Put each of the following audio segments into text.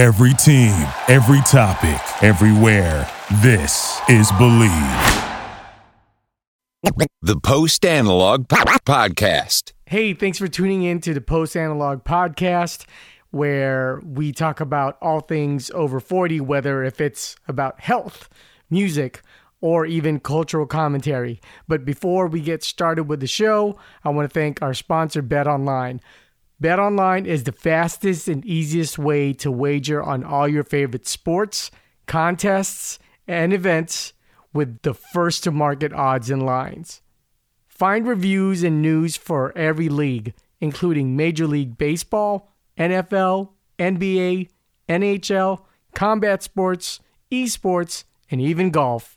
Every team, every topic, everywhere. This is Bleav. The Post Analog Podcast. Hey, thanks for tuning in to the Post Analog Podcast, where we talk about all things over 40, whether if it's about health, music, or even cultural commentary. But before we get started with the show, I want to thank our sponsor, BetOnline. BetOnline is the fastest and easiest way to wager on all your favorite sports, contests, and events with the first to market odds and lines. Find reviews and news for every league, including Major League Baseball, NFL, NBA, NHL, combat sports, esports, and even golf.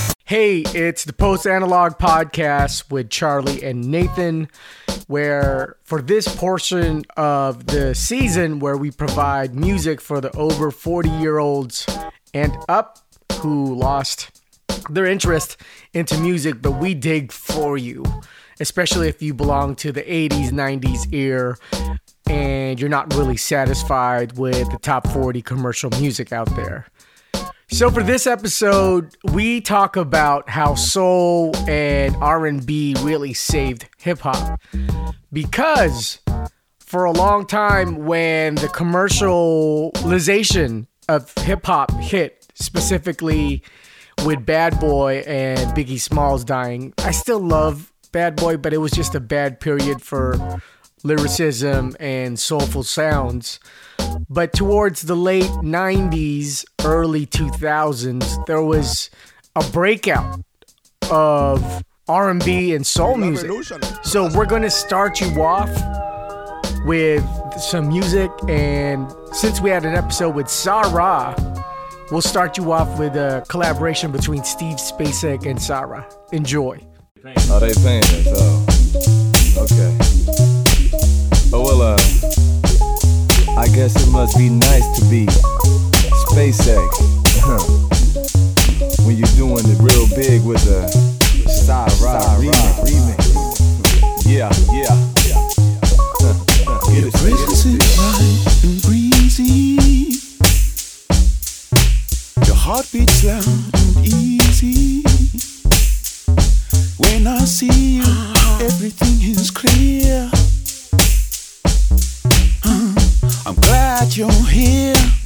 Hey, it's the Post Analog Podcast with Charlie and Nathan, where for this portion of the season, where we provide music for the over 40 year olds and up who lost their interest into music, but we dig for you, especially if you belong to the 80s, 90s era and you're not really satisfied with the top 40 commercial music out there. So for this episode, we talk about how soul and R&B really saved hip hop. Because for a long time when the commercialization of hip hop hit, specifically with Bad Boy and Biggie Smalls dying. I still love Bad Boy, but it was just a bad period for lyricism and soulful sounds. But towards the late 90s, early 2000s, there was a breakout of R&B and soul music. So we're going to start you off with some music and since we had an episode with Sa-Ra, We'll start you off with a collaboration between Steve Spacek and Sa-Ra. Enjoy. Oh, they paying us. Oh, okay. Oh well, uh, I guess it must be nice to be Spacek when you're doing it real big with the Sa-Ra remix. remix. Yeah, yeah. It, presence is light and breezy. Your heart beats loud and easy. When I see you, uh-huh. everything is clear. Glad you're here.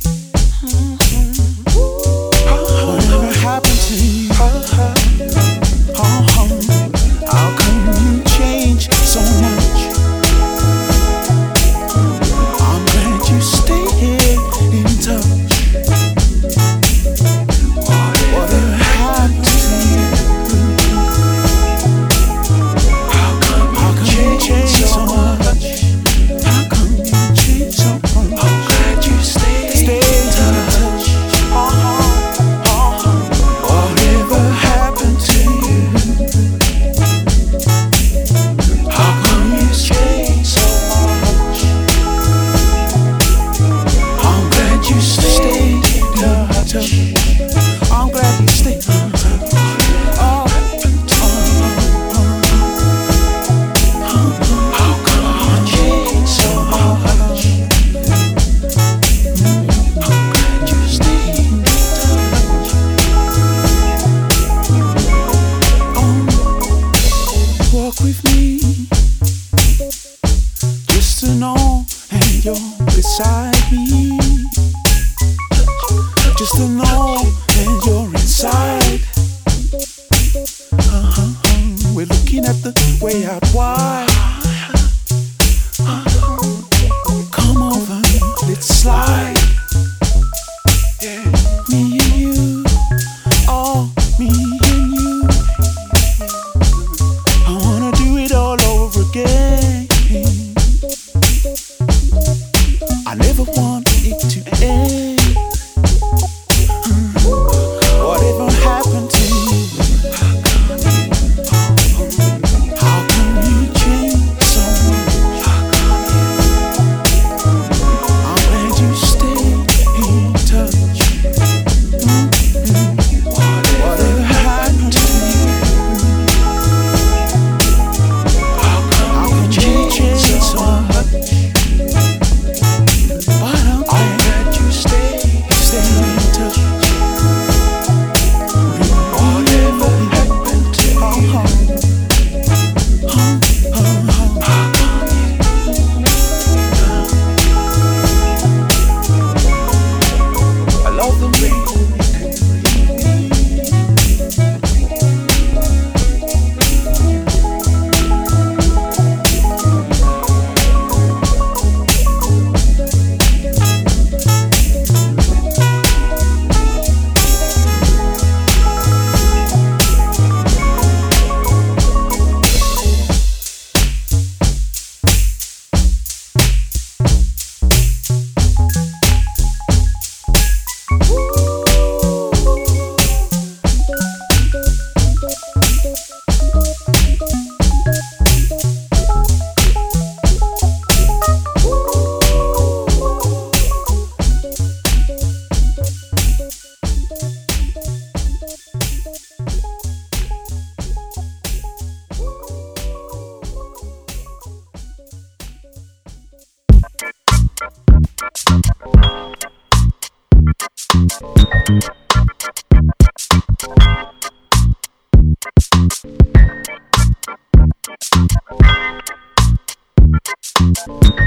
to know.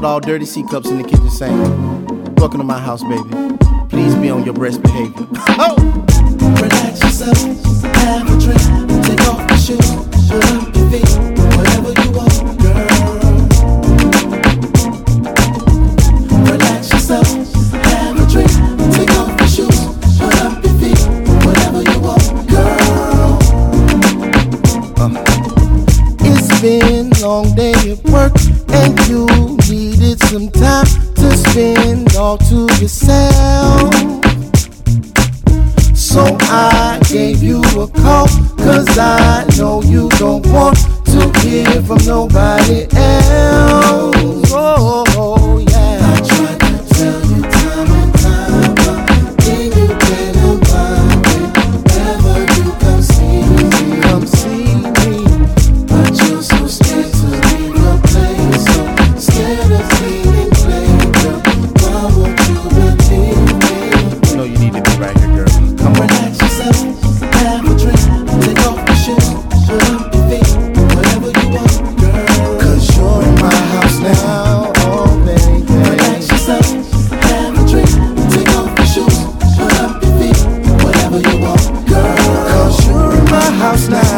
with all dirty sea cups in the kitchen sink. Welcome to my house, baby. Please be on your best behavior. oh! Relax yourself, have a drink, take off your shoes, put up your feet, whatever you want, girl. house now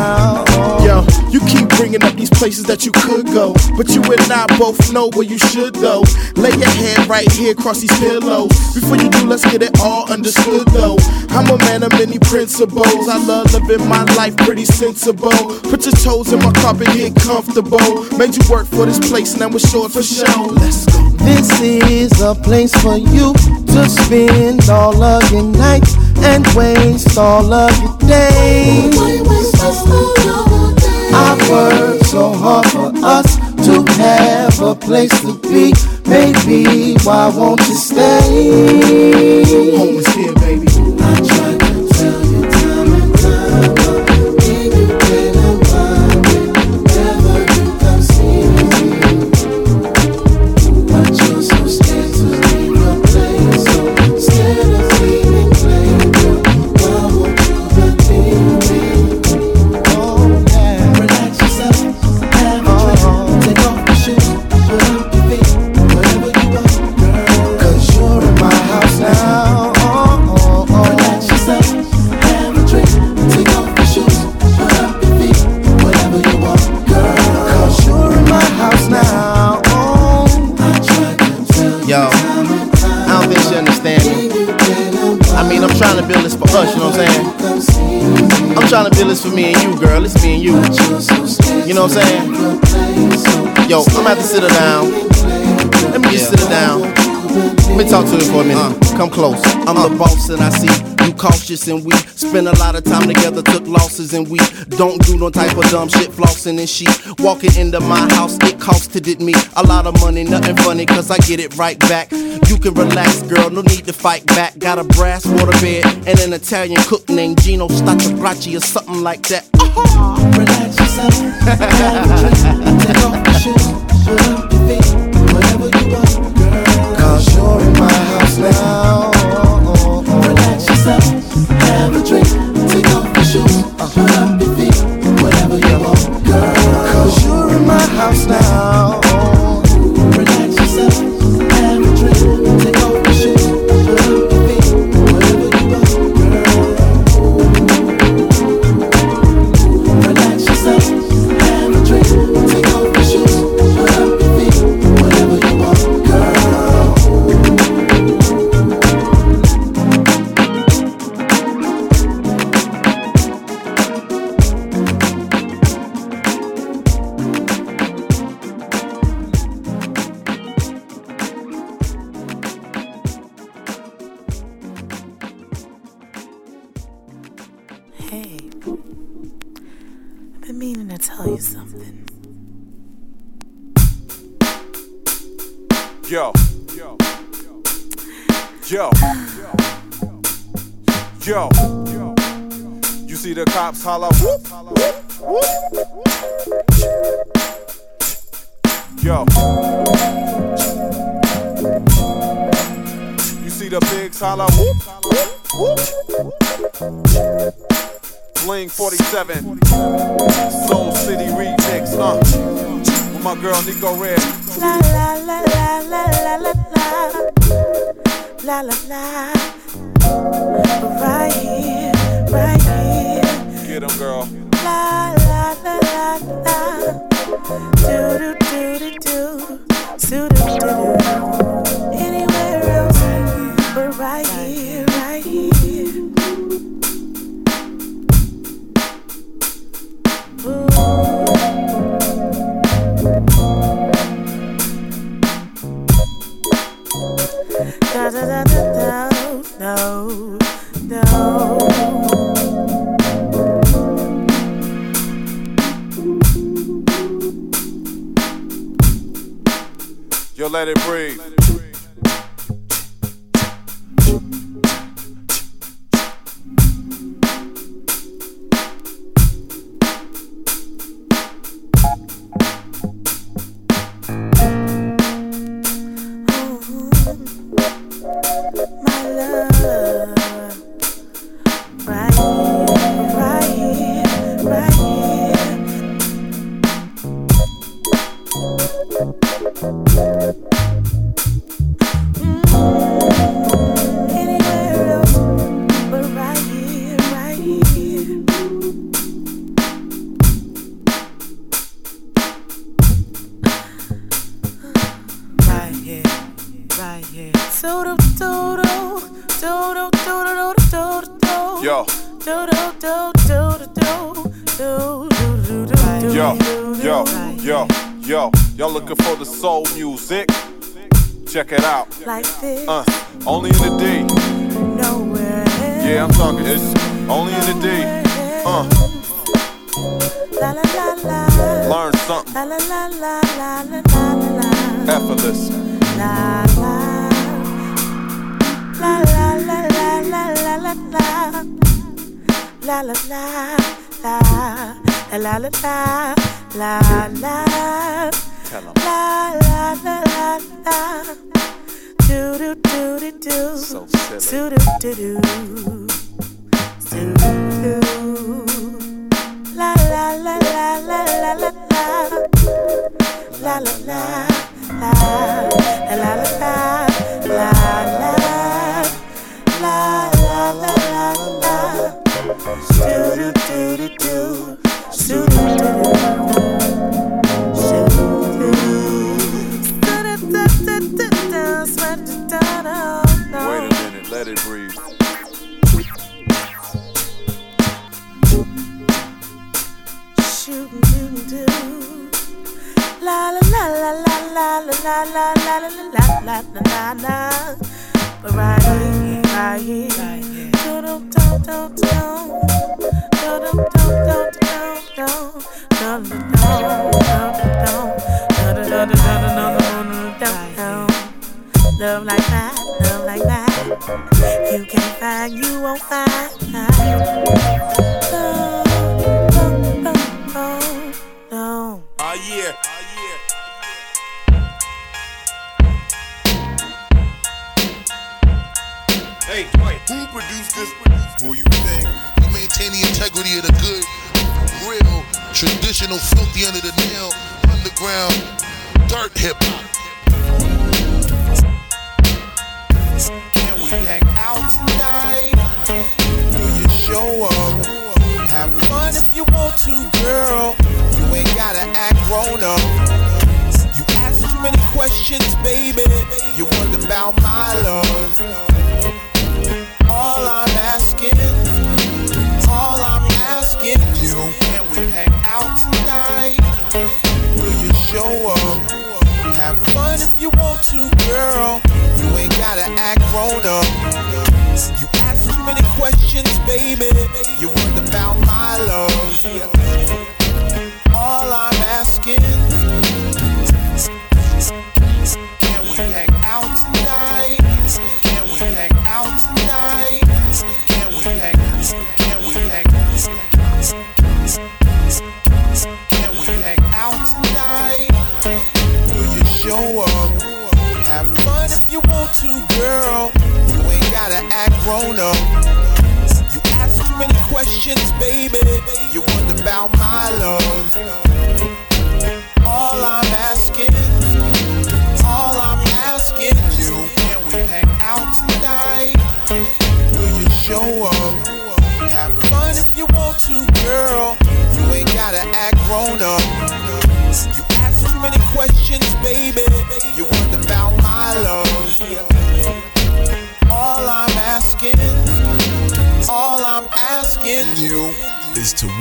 places that you could go. But you and I both know where you should go. Lay your head right here across these pillows. Before you do, let's get it all understood though. I'm a man of many principles. I love living my life pretty sensible. Put your toes in my carpet, get comfortable. Made you work for this place, now it's short for show. Let's go. This is a place for you to spend all of your nights and waste all of your days. I've worked so hard for us to have a place to be. Baby, why won't you stay? Home is here, baby. have to sit her down. Let me just sit her down. Let me talk to her for a minute. Uh, come close. I'm uh. the boss and I see you cautious and we spend a lot of time together, took losses and we don't do no type of dumb shit, flossing and she Walking into my house, it costed me a lot of money, nothing funny, cause I get it right back. You can relax, girl, no need to fight back. Got a brass water bed and an Italian cook named Gino Staccabracci or something like that. Uh-huh. Relax yourself, Cause you're in my house now. Relax yourself, have a drink. You can't find, you won't find. Love, love, love, love, love. Oh ah, yeah. Hey, who produced this? Who you think? We maintain the integrity of the good, real, traditional, filthy under the nail, underground, dirt hip hop. Gotta act grown up. You ask too many questions, baby. You wonder about my love. All I'm asking, all I'm asking you, can we hang out tonight? Will you show up? Have fun if you want to, girl. You ain't gotta act grown up. You ask too many questions, baby.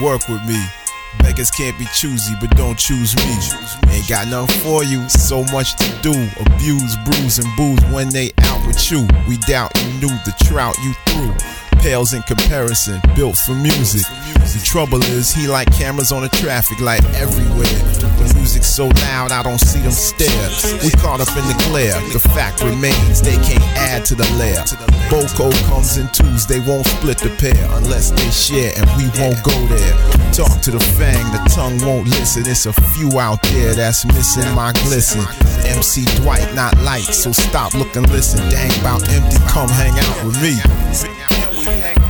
Work with me. Beggars can't be choosy, but don't choose me. Ain't got nothing for you, so much to do. Abuse, bruise, and booze when they out with you. We doubt you knew the trout you threw. Pales in comparison, built for music. The trouble is, he like cameras on a traffic light everywhere. The music's so loud, I don't see them stare. We caught up in the glare. The fact remains, they can't add to the layer. Boco comes in twos, they won't split the pair unless they share, and we won't go there. Talk to the fang, the tongue won't listen. It's a few out there that's missing my glisten. MC Dwight, not light, so stop, look and listen. Dang, about empty, come hang out with me.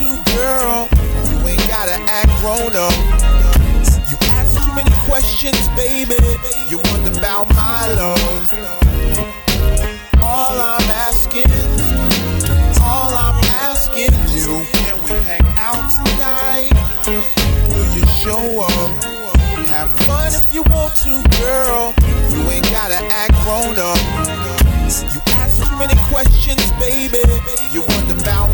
You girl. You ain't gotta act grown up. You ask too many questions, baby. You wonder about my love. All I'm asking, all I'm asking you, can we hang out tonight? Will you show up? Have fun if you want to, girl. You ain't gotta act grown up. You ask too many questions, baby. You wonder about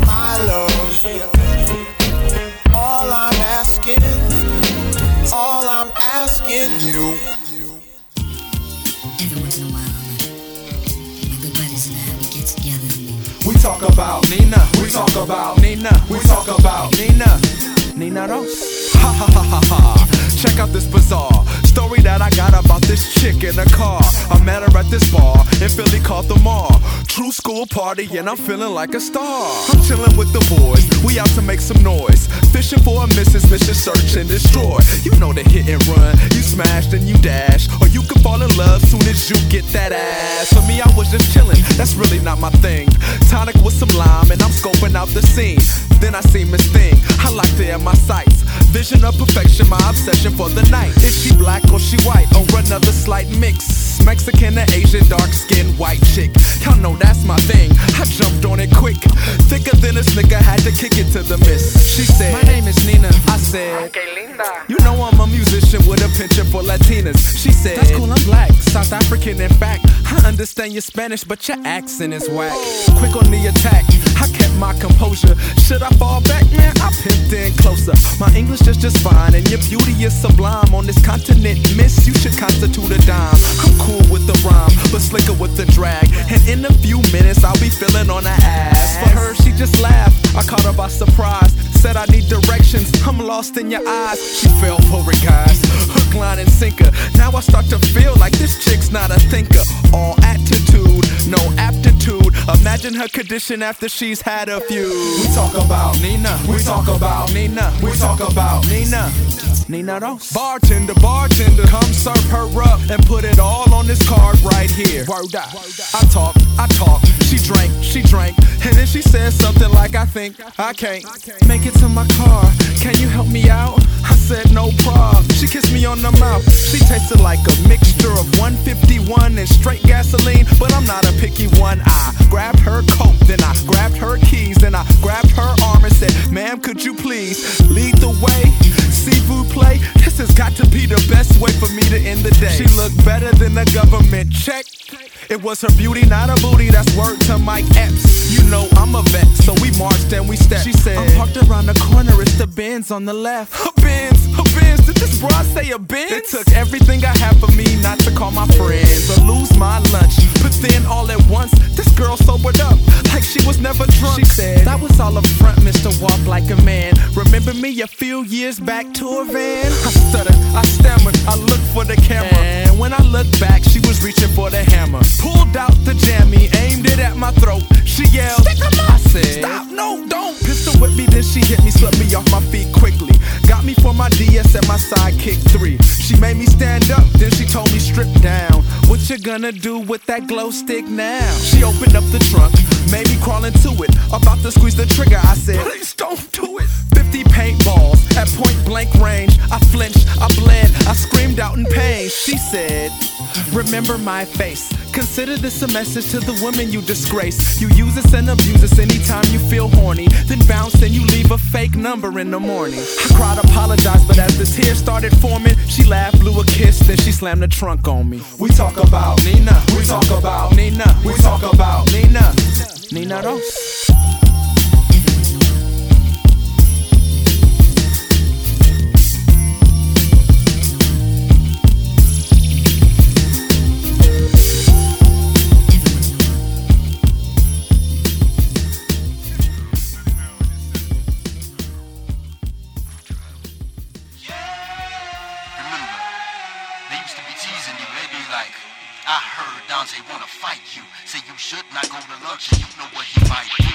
talk about Nina. We talk about Nina. We talk about Nina. Nina Ross. Ha ha ha ha ha. Check out this bizarre story that I got about this chick in a car. I met her at this bar in Philly called the Mall. True school party, and I'm feeling like a star. I'm chilling with the boys. We out to make some noise. Fishing for a missus, mission search and destroy. You know the hit and run. You smash, then you dash. Or you can fall in love soon as you get that ass. For me, I was just chilling. That's really not my thing. Tonic with some lime, and I'm scoping out the scene. Then I see Miss Thing. I like her my sights. Vision of perfection, my obsession for the night. Is she black or she white? Or another slight mix? Mexican or Asian, dark skin, white chick. Y'all know that's my thing. I jumped on it quick. Thicker than a snicker, had to kick it to the miss. She said, My name is Nina. I said, Linda, You know I'm a musician with a penchant for Latinas. She said, That's cool, I'm black, South African, in fact. I understand your Spanish, but your accent is whack. Quick on the attack, I kept my composure. Should I fall back, man? I pimped in closer. My English is just fine, and your beauty is sublime. On this continent, miss, you should constitute a dime. I'm cool with the rhyme, but slicker with the drag. And in a few minutes, I'll be feeling on her ass. For her, she just laughed. I caught her by surprise. Said I need directions. I'm lost in your eyes. She fell for it, guys. Hook, line, and sinker. Now I start to feel like this chick's not a thinker. All attitude, no aptitude. Imagine her condition after she's had a few. We talk about Nina. We talk about Nina. We talk about Nina. Nina Ross. Bartender, bartender, come serve her up and put it all on this card right here. Word up. I talk, I talk. She drank, she drank, and then she said something like, I think I can't make it to my car. Can you help me out? I said no prob. She kissed me on the mouth. She tasted like a mixture of 151 and straight gasoline, but I'm not a picky one. I grabbed her coat, then I grabbed her keys, then I grabbed her arm and said, Ma'am, could you please lead the way? Seafood play. This has got to be the best way for me to end the day. She looked better than the government check. It was her beauty, not a booty. That's word to Mike Epps. You know I'm a vet, so we marched and we stepped. She said, I'm parked around the corner. It's the Benz on the left. A Benz, a Benz. Did this broad say a Benz? It took everything I had for me not to call my friends or lose my lunch. But then all at once, this girl sobered up like she was never drunk. She said, That was all a front, Mr. Walk like a man. Remember me a few years back to a van? I stuttered, I stammered, I looked for the camera. And when I looked back, she was reaching for the hammer. Pulled out the jammy, aimed it at my throat. She yelled, I said, Stop, no, don't. Pistol whip me, then she hit me, swept me off my feet quickly. Got me for my DS and my sidekick three. She made me stand up, then she told me strip down. What you gonna do with that glow stick now? She opened up the trunk, made me crawl into it. About to squeeze the trigger, I said, Please don't do it. 50 paintballs at point blank range. I flinched, I bled, I screamed out in pain. She said, Remember my face. Consider this a message to the women you disgrace. You use us and abuse us anytime you feel horny. Then bounce and you leave a fake number in the morning. I cried, apologized, but as the tears started forming, she laughed, blew a kiss, then she slammed the trunk on me. We talk about Nina. We talk about Nina. We talk about Nina. Nina Ross. Heard Dante wanna fight you. Say you should not go to lunch and you know what he might do.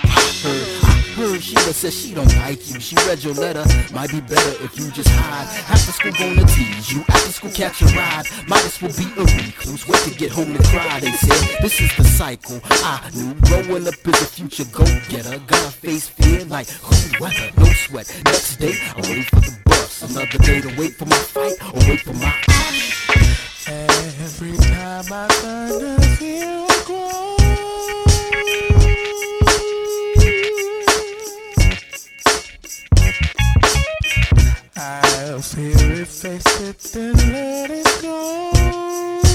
I heard Sheila says she don't like you. She read your letter. Might be better if you just hide. After school gonna tease you. After school catch a ride. Might as well be a recluse. Wait to get home to cry. They said this is the cycle. I knew growing up is a future go getter. Gotta face fear like cold weather, no sweat. Next day I wait for the bus. Another day to wait for my fight or wait for my. Every time I turn to feel grow. I'll feel it, face it, then let it go.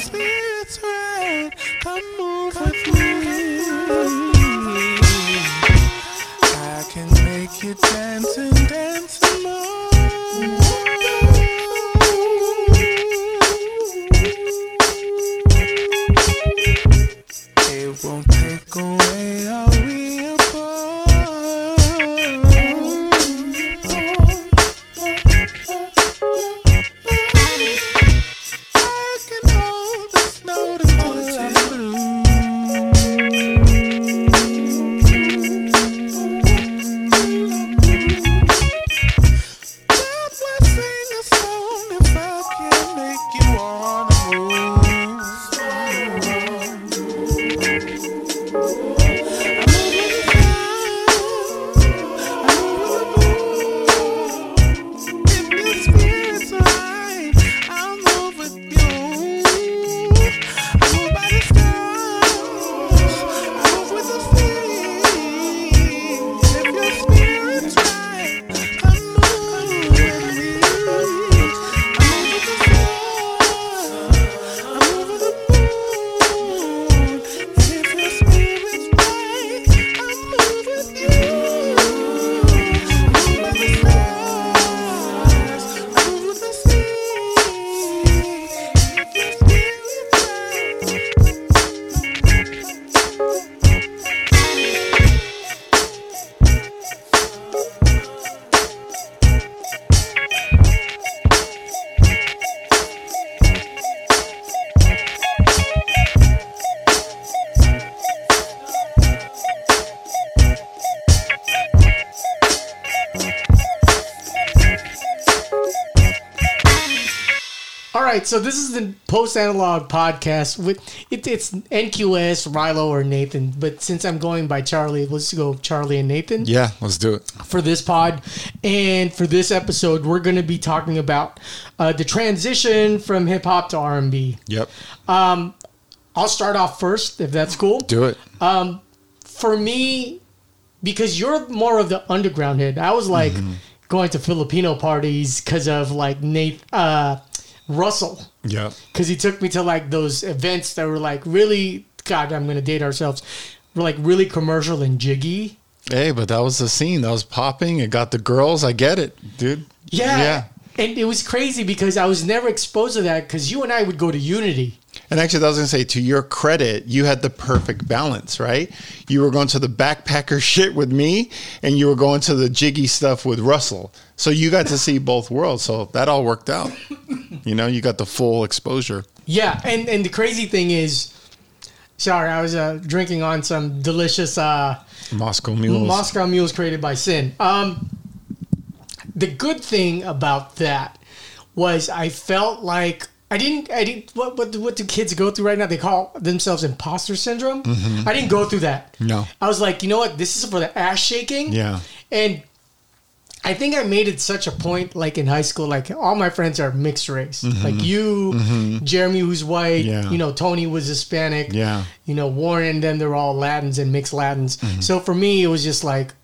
It's right. Come on. Post analog podcast with it, it's NQS, Rilo, or Nathan. But since I'm going by Charlie, let's go Charlie and Nathan. Yeah, let's do it. for this pod. And for this episode, we're going to be talking about uh, the transition from hip hop to R&B. Yep. Um, I'll start off first, if that's cool. Do it. Um, for me, because you're more of the underground head, I was like Mm-hmm. going to Filipino parties because of like Nate uh, Russell, Yeah. because he took me to like those events that were like really. God, I'm going to date ourselves. Were like really commercial and jiggy. Hey, but that was the scene. That was popping. It got the girls. I get it, dude. Yeah. Yeah. And it was crazy because I was never exposed to that because you and I would go to Unity. And actually, I was gonna say, to your credit, you had the perfect balance, right? You were going to the backpacker shit with me, and you were going to the jiggy stuff with Russell. So you got to see both worlds. So that all worked out. You know, you got the full exposure. Yeah. And, and the crazy thing is, sorry, I was uh, drinking on some delicious uh, Moscow mules. Moscow mules created by Sin. Um, the good thing about that was I felt like I didn't. I didn't. What what what do kids go through right now? They call themselves imposter syndrome. Mhm. I didn't go through that. No. I was like, you know what? This is for the ass shaking. Yeah. And I think I made it such a point, like in high school, like all my friends are mixed race. Mhm. Like you, Mhm. Jeremy, who's white. Yeah. You know, Tony was Hispanic. Yeah. You know, Warren Then they're all Latins and mixed Latins. Mhm. So for me, it was just like,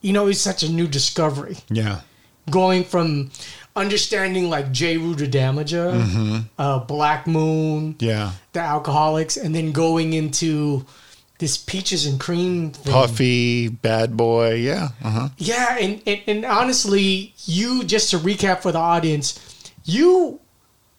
you know, it's such a new discovery. Yeah. Going from understanding like Jeru the Damaja, Mhm. uh, Black Moon, Yeah. the Alkaholiks, and then going into this peaches and cream thing. Puffy, bad boy. Yeah. Uh huh. Yeah, and, and and honestly, you just to recap for the audience, you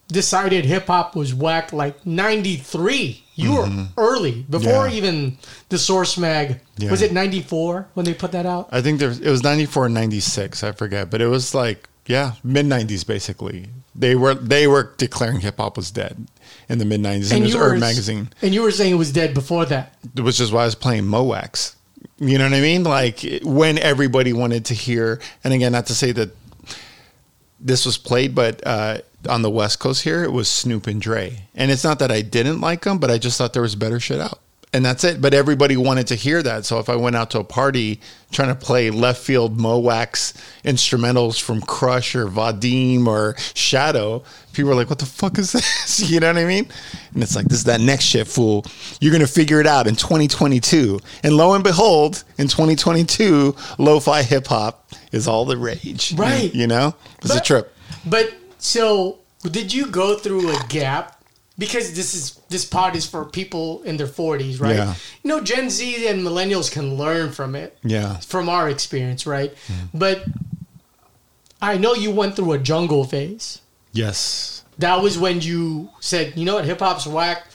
decided hip hop was whack like '93. You Mhm. were early before Yeah. even the Source Mag. Yeah. Was it '94 when they put that out? I think there it was 94 and 96, I forget, but it was like yeah, mid 90s basically. They were they were declaring hip hop was dead in the mid 90s and, it was you were magazine, and you were saying it was dead before that. which is why I was playing Mo' Wax. You know what I mean? Like when everybody wanted to hear and again not to say that this was played but uh on the West Coast here, it was Snoop and Dre. And it's not that I didn't like them, but I just thought there was better shit out. And that's it. But everybody wanted to hear that. So if I went out to a party trying to play left field Mo' Wax instrumentals from Krush or Vadim or Shadow, people were like, what the fuck is this? you know what I mean? And it's like, this is that next shit, fool. You're going to figure it out in 2022. And lo and behold, in 2022, lo fi hip hop is all the rage. Right. You know? It's a trip. But so did you go through a gap? Because this is this pod is for people in their 40s, right? Yeah. You know, Gen Z and millennials can learn from it. Yeah. from our experience, right? Mm. But I know you went through a jungle phase. Yes. That was when you said, you know what, hip hop's whack.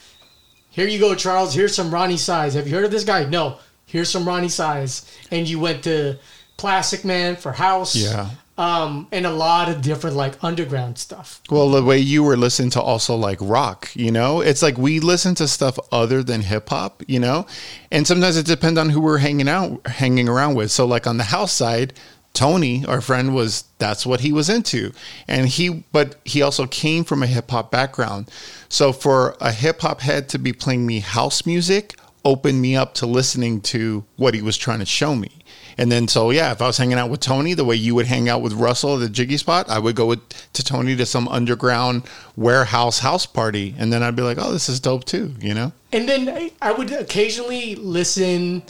Here you go, Charles. Here's some Roni Size. Have you heard of this guy? No. Here's some Roni Size. And you went to Plastic Man for House. Yeah. Um, and a lot of different like underground stuff. Well, the way you were listening to also like rock, you know, it's like we listen to stuff other than hip hop, you know, and sometimes it depends on who we're hanging out, hanging around with. So, like on the house side, Tony, our friend, was that's what he was into, and he, but he also came from a hip hop background. So, for a hip hop head to be playing me house music opened me up to listening to what he was trying to show me. And then, so yeah, if I was hanging out with Tony the way you would hang out with Russell at the Jiggy Spot, I would go with to Tony to some underground warehouse house party, and then I'd be like, "Oh, this is dope too," you know? And then I, I would occasionally listen.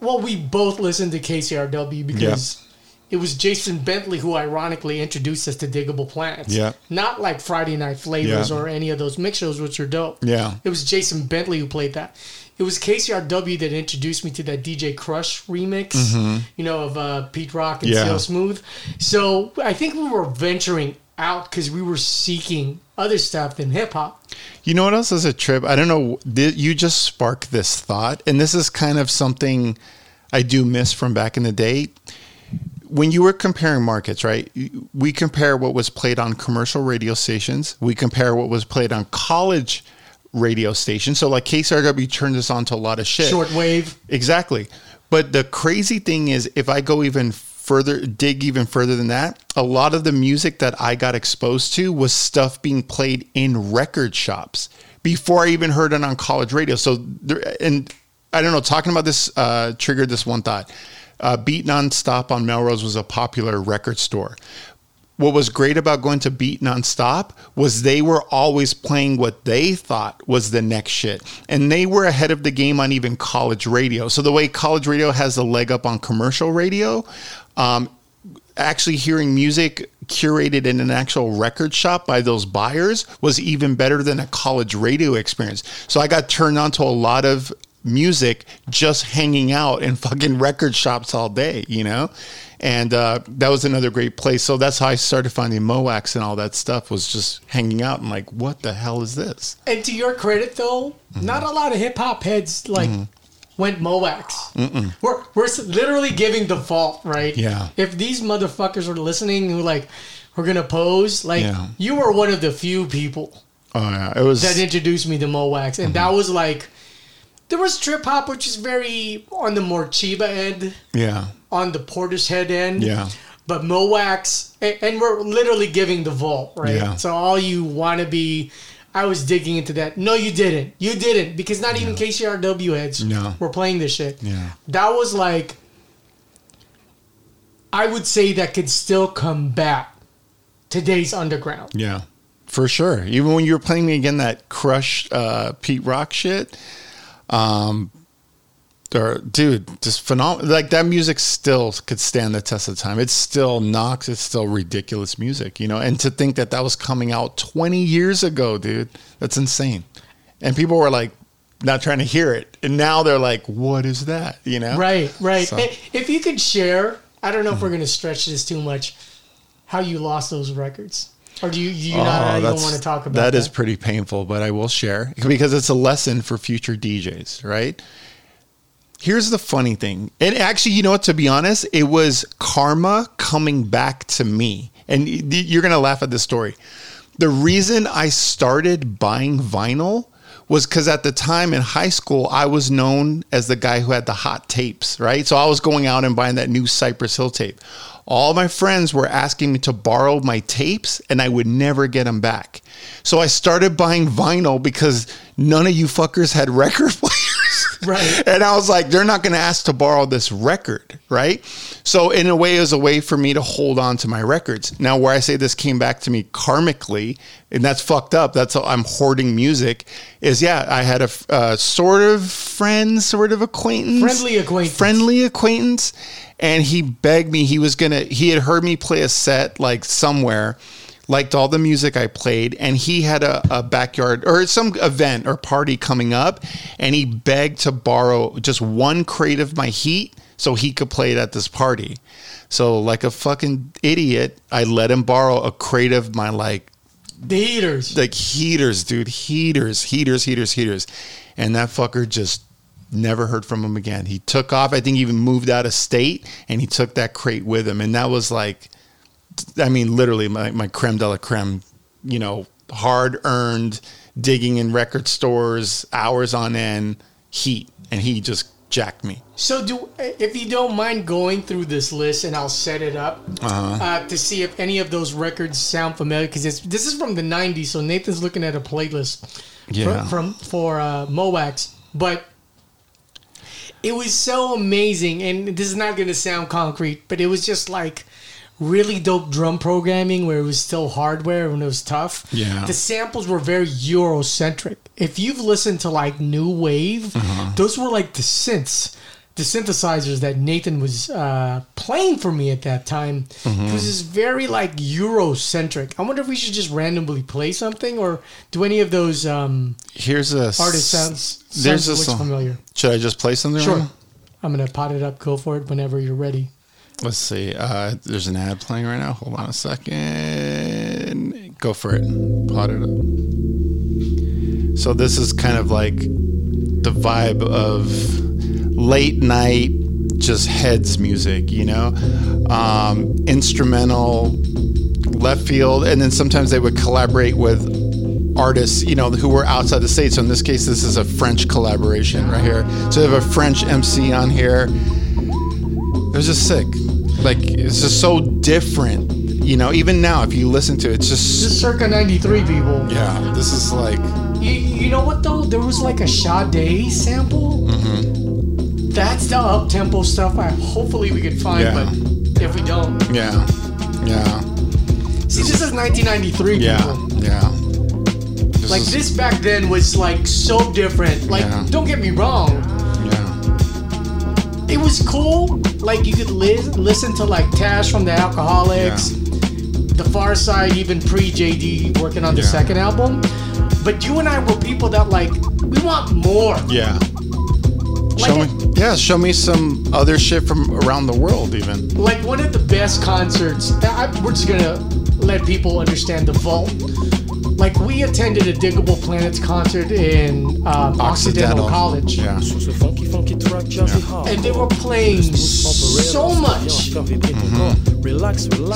Well, we both listened to KCRW because it was Jason Bentley who ironically introduced us to Diggable Planets. Yeah. Not like Friday Night Flavors Yeah. or any of those mix shows, which are dope. Yeah. It was Jason Bentley who played that. It was KCRW that introduced me to that DJ Krush remix, Mhm. you know, of uh, Pete Rock and Yeah. CL Smooth. So I think we were venturing out because we were seeking other stuff than hip hop. You know what else is a trip? I don't know. Th- You just sparked this thought, and this is kind of something I do miss from back in the day. When you were comparing markets, right? We compare what was played on commercial radio stations. We compare what was played on college radio station. So, like KCRW turns us on to a lot of shit. Shortwave. Exactly. But the crazy thing is, if I go even further dig even further than that, a lot of the music that I got exposed to was stuff being played in record shops before I even heard it on college radio. So there, and I don't know, talking about this uh, triggered this one thought. Uh, Beat Nonstop on Melrose was a popular record store what was great about going to Beat Nonstop was they were always playing what they thought was the next shit. And they were ahead of the game on even college radio. So the way college radio has a leg up on commercial radio, um, actually hearing music curated in an actual record shop by those buyers was even better than a college radio experience. So I got turned on to a lot of music just hanging out in fucking record shops all day, you know? And uh, that was another great place. So that's how I started finding Mo' Wax and all that stuff was just hanging out and like, what the hell is this? And to your credit, though, mm-hmm. not a lot of hip hop heads like mm-hmm. went Mo' Wax. Mm-mm. We're we're literally giving the fault, right? Yeah. If these motherfuckers are listening, who like we're gonna pose, like Yeah. you were one of the few people Oh, yeah. It was. that introduced me to Mo' Wax, and that mm-hmm. was like there was trip hop, which is very on the more Chiba end, yeah. on the Portishead end. Yeah. But Mo' Wax, and, and we're literally giving the vault, right? Yeah. So all you want to be, I was digging into that. No, you didn't. You didn't because not even KCRW heads No. were playing this shit. Yeah. That was like, I would say that could still combat today's underground. Yeah, for sure. Even when you were playing me again that Krush uh, Pete Rock shit, um, or dude, just phenomenal. Like that music still could stand the test of time. It's still knocks. It's still ridiculous music, you know. And to think that that was coming out 20 years ago, dude, that's insane. And people were like not trying to hear it, and now they're like, "What is that?" You know? Right, right. So- Mm-hmm. If you could share, I don't know if we're going to stretch this too much, how you lost those records. Or do you, you oh, not Oh, you don't want to talk about that that? is pretty painful, but I will share because it's a lesson for future DJs, right? Here's the funny thing. And actually, you know what, to be honest, it was karma coming back to me. And you're going to laugh at this story. The reason I started buying vinyl was because at the time in high school, I was known as the guy who had the hot tapes, right? So I was going out and buying that new Cypress Hill tape. All my friends were asking me to borrow my tapes, and I would never get them back. So I started buying vinyl because none of you fuckers had record players. Right. And I was like, they're not going to ask to borrow this record, right? So in a way, it was a way for me to hold on to my records. Now, where I say this came back to me karmically, and that's fucked up. That's how I'm hoarding music. Is yeah, I had a uh, sort of friend, sort of acquaintance, Friendly acquaintance. friendly acquaintance, and he begged me. He was gonna. He had heard me play a set like somewhere. Liked all the music I played, and he had a, a backyard or some event or party coming up, and he begged to borrow just one crate of my heat so he could play it at this party. So, like a fucking idiot, I let him borrow a crate of my like the heaters, like heaters, dude, heaters, heaters, heaters, heaters, and that fucker just never heard from him again. He took off. I think he even moved out of state, and he took that crate with him, and that was like, I mean, literally my my creme de la creme, you know, hard earned digging in record stores, hours on end, heat, and he just jacked me. So do if you don't mind going through this list, and I'll set it up Uh-huh. uh, to see if any of those records sound familiar. Because this is from the '90s, so Nathan's looking at a playlist Yeah. for, from for uh, Mo' Wax, but it was so amazing. And this is not going to sound concrete, but it was just like really dope drum programming where it was still hardware and it was tough. Yeah. The samples were very Eurocentric. If you've listened to like New Wave, Uh-huh. those were like the synths, the synthesizers that Nathan was uh, playing for me at that time. Mhm. It was just very like Eurocentric. I wonder if we should just randomly play something or do any of those um, Here's a artist sounds, There's sounds a looks song. familiar. Should I just play something? Sure. right? I'm gonna pot it up. Go for it whenever you're ready. Let's see. Uh, there's an ad playing right now. Hold on a second. Go for it. Pot it up. So this is kind of like the vibe of late night, just heads music, you know, um, instrumental, left field, and then sometimes they would collaborate with artists, you know, who were outside the state. So in this case, this is a French collaboration right here. So they have a French MC on here. It was just sick. Like it's just so different. You know, even now, if you listen to it, it's just This is circa 93 people. yeah. This is like You, you know what though? There was like a Sade sample. Mm-hmm. That's the up tempo stuff. I hopefully we could find, Yeah. but if we don't, yeah, yeah, see, this is 1993. yeah, people. yeah. This Like is- this back then was like so different. Like, Yeah. don't get me wrong. It was cool. Like you could li- listen to like Tash from the Alkaholiks, The Pharcyde, even pre JD working on the Yeah. second album. But you and I were people that like we want more. Yeah. Show me, yeah, show me some other shit from around the world, even. like one of the best concerts. I, we're just gonna let people understand the vault. Like we attended a Diggable Planets concert in um, Occidental, College, Yeah. and they were playing so much,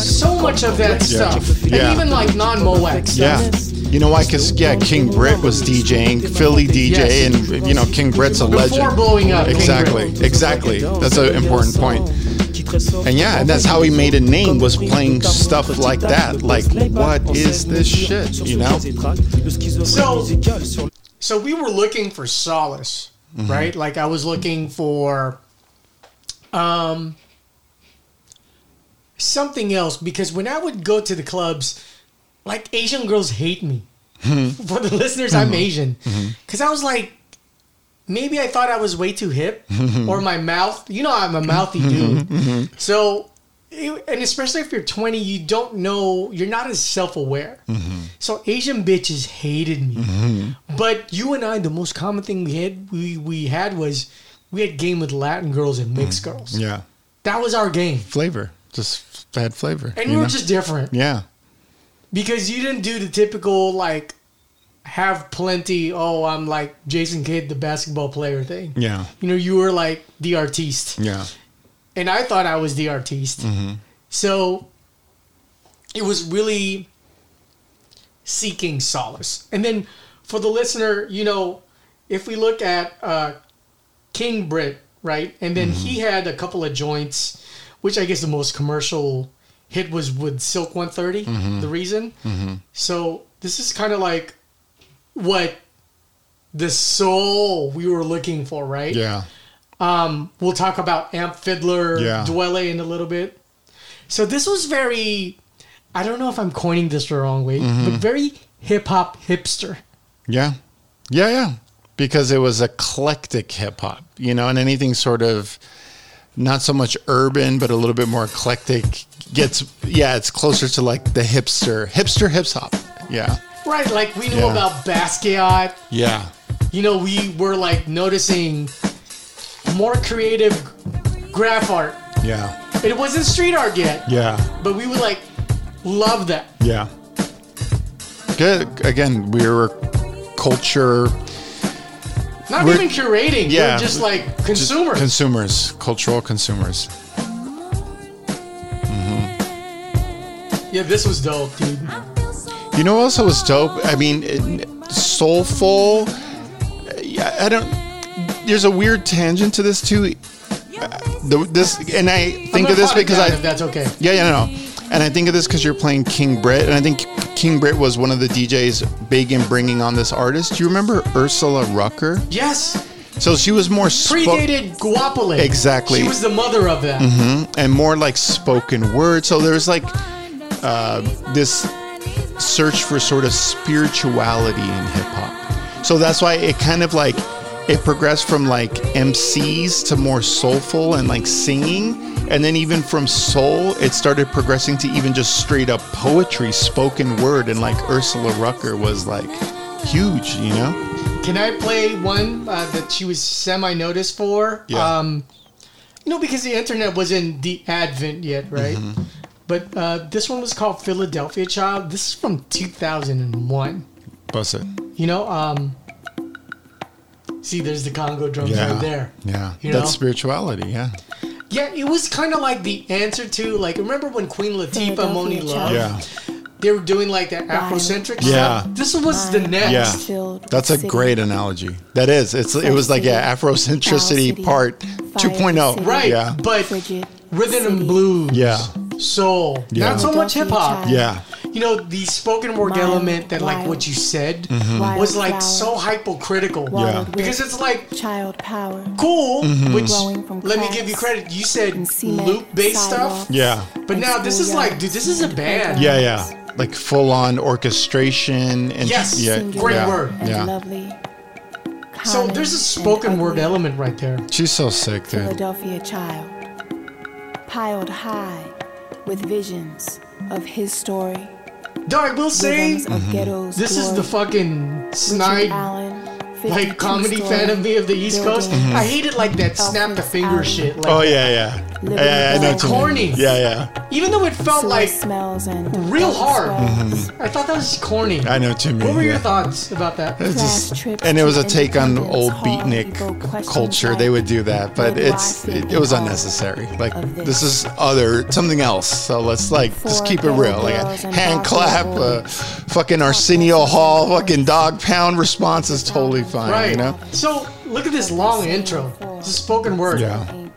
so much of that Yeah. stuff, Yeah. and even like non-Mo' Wax stuff. Yeah. You know why? Because yeah, King Britt was DJing, Philly DJ, and you know King Britt's a legend. Before blowing up, King Exactly, exactly. That's an important point. And yeah, and that's how he made a name was playing stuff like that. Like, what is this shit? You know? So, so we were looking for solace, Mhm. right? Like I was looking for um something else because when I would go to the clubs, like Asian girls hate me. For the listeners, I'm Asian. Cuz I was like maybe I thought I was way too hip or my mouth, you know I'm a mouthy dude. So and especially if you're 20, you don't know, you're not as self-aware. Mm-hmm. So Asian bitches hated me. Mm-hmm. But you and I, the most common thing we had we, we had was we had game with Latin girls and mixed mm-hmm. girls. Yeah. That was our game. Flavor, just bad flavor. And you we were know? just different. Yeah. Because you didn't do the typical like have plenty, oh, I'm like Jason Kidd, the basketball player thing. Yeah. You know, you were like the artiste. Yeah. And I thought I was the artiste. hmm So it was really seeking solace. And then for the listener, you know, if we look at uh, King Britt, right? And then he had a couple of joints, which I guess the most commercial hit was with Sylk 130, Mhm. the reason. hmm So this is kind of like what the soul we were looking for, right? Yeah. Um, we'll talk about Amp Fiddler, Yeah. Dwele in a little bit. So this was very, I don't know if I'm coining this the wrong way, Mhm. but very hip hop hipster. Yeah. Yeah, yeah. Because it was eclectic hip hop, you know, and anything sort of not so much urban, but a little bit more eclectic gets, yeah, it's closer to like the hipster, hipster hip hop. Yeah. Right, like we knew Yeah. about Basquiat. Yeah. You know, we were like noticing more creative graph art. Yeah. It wasn't street art yet, Yeah. but we would like love that. Yeah. Good. Again, we were culture. Not We're- even curating, Yeah. we're just like just consumers. consumers, cultural consumers. yeah, this was dope, dude. You know, what also was dope. I mean, soulful. Yeah, I don't. There's a weird tangent to this too. The, this and I think of this because I. if that's okay. Yeah, yeah, no, no. And I think of this because you're playing King Britt, and I think King Britt was one of the DJs big in bringing on this artist. Do you remember Ursula Rucker? Yes, So she was more spo- predated Guapole. Exactly. She was the mother of that. hmm and more like spoken word. So there's like uh, this search for sort of spirituality in hip hop. So that's why it kind of like it progressed from like MCs to more soulful and like singing. And then even from soul, it started progressing to even just straight up poetry, spoken word. And like Ursula Rucker was like huge, you know? Can I play one uh, that she was semi-noticed for? Yeah. Um, you know, because the internet wasn't the advent yet, right? Mm-hmm. But uh, this one was called Philadelphia Child. This is from 2001. Bust it. You know, um, see, there's the Congo drums Yeah. right there. Yeah. You That's know? spirituality. Yeah. Yeah, it was kind of like the answer to like remember when Queen Latifah, Monie Love, Yeah. they were doing like that Afrocentric Yeah. stuff. This was the next. Yeah, that's a great analogy. That is. It's it was like yeah, Afrocentricity part 2.0. Right, Yeah. but rhythm and blues. Yeah. Soul. Yeah. Not so much hip hop. Yeah. You know, the spoken word Mild, element that, like, what you said Mhm. was, like, so hypocritical. Watered with Because it's like, child power. cool, Mhm. which, Growing from let me give you credit. You said loop based stuff. Yeah. But now this is like, dude, this is a band. Yeah, yeah. Like full on orchestration and Yes, yeah, great yeah, word. and Yeah. lovely. So there's a spoken word element right there. She's so sick, dude. Philadelphia child, piled high with visions of his story. Though I will say, Rhythms of mm-hmm. ghettos this is the fucking Richard snide, Allen, like comedy story fan of me of the East Coast. building. Mm-hmm. I it, like that snap the finger shit. Like, oh yeah, yeah. Living Yeah, yeah, I know Like what mean. corny. Yeah, yeah. Even though it felt Sewer like smells and real other hard. swells. I thought that was corny. I know what you mean. What were your yeah. thoughts about that? It's Class just- and it was a take on old beatnik culture. They would do that, but where do I it's it, it was unnecessary. Like this this? is other something else. So let's like just keep it real. Like a hand clap, uh, fucking Arsenio Hall, fucking dog pound response is totally fine. Right. You know. So look at this long intro. It's a spoken word. Yeah.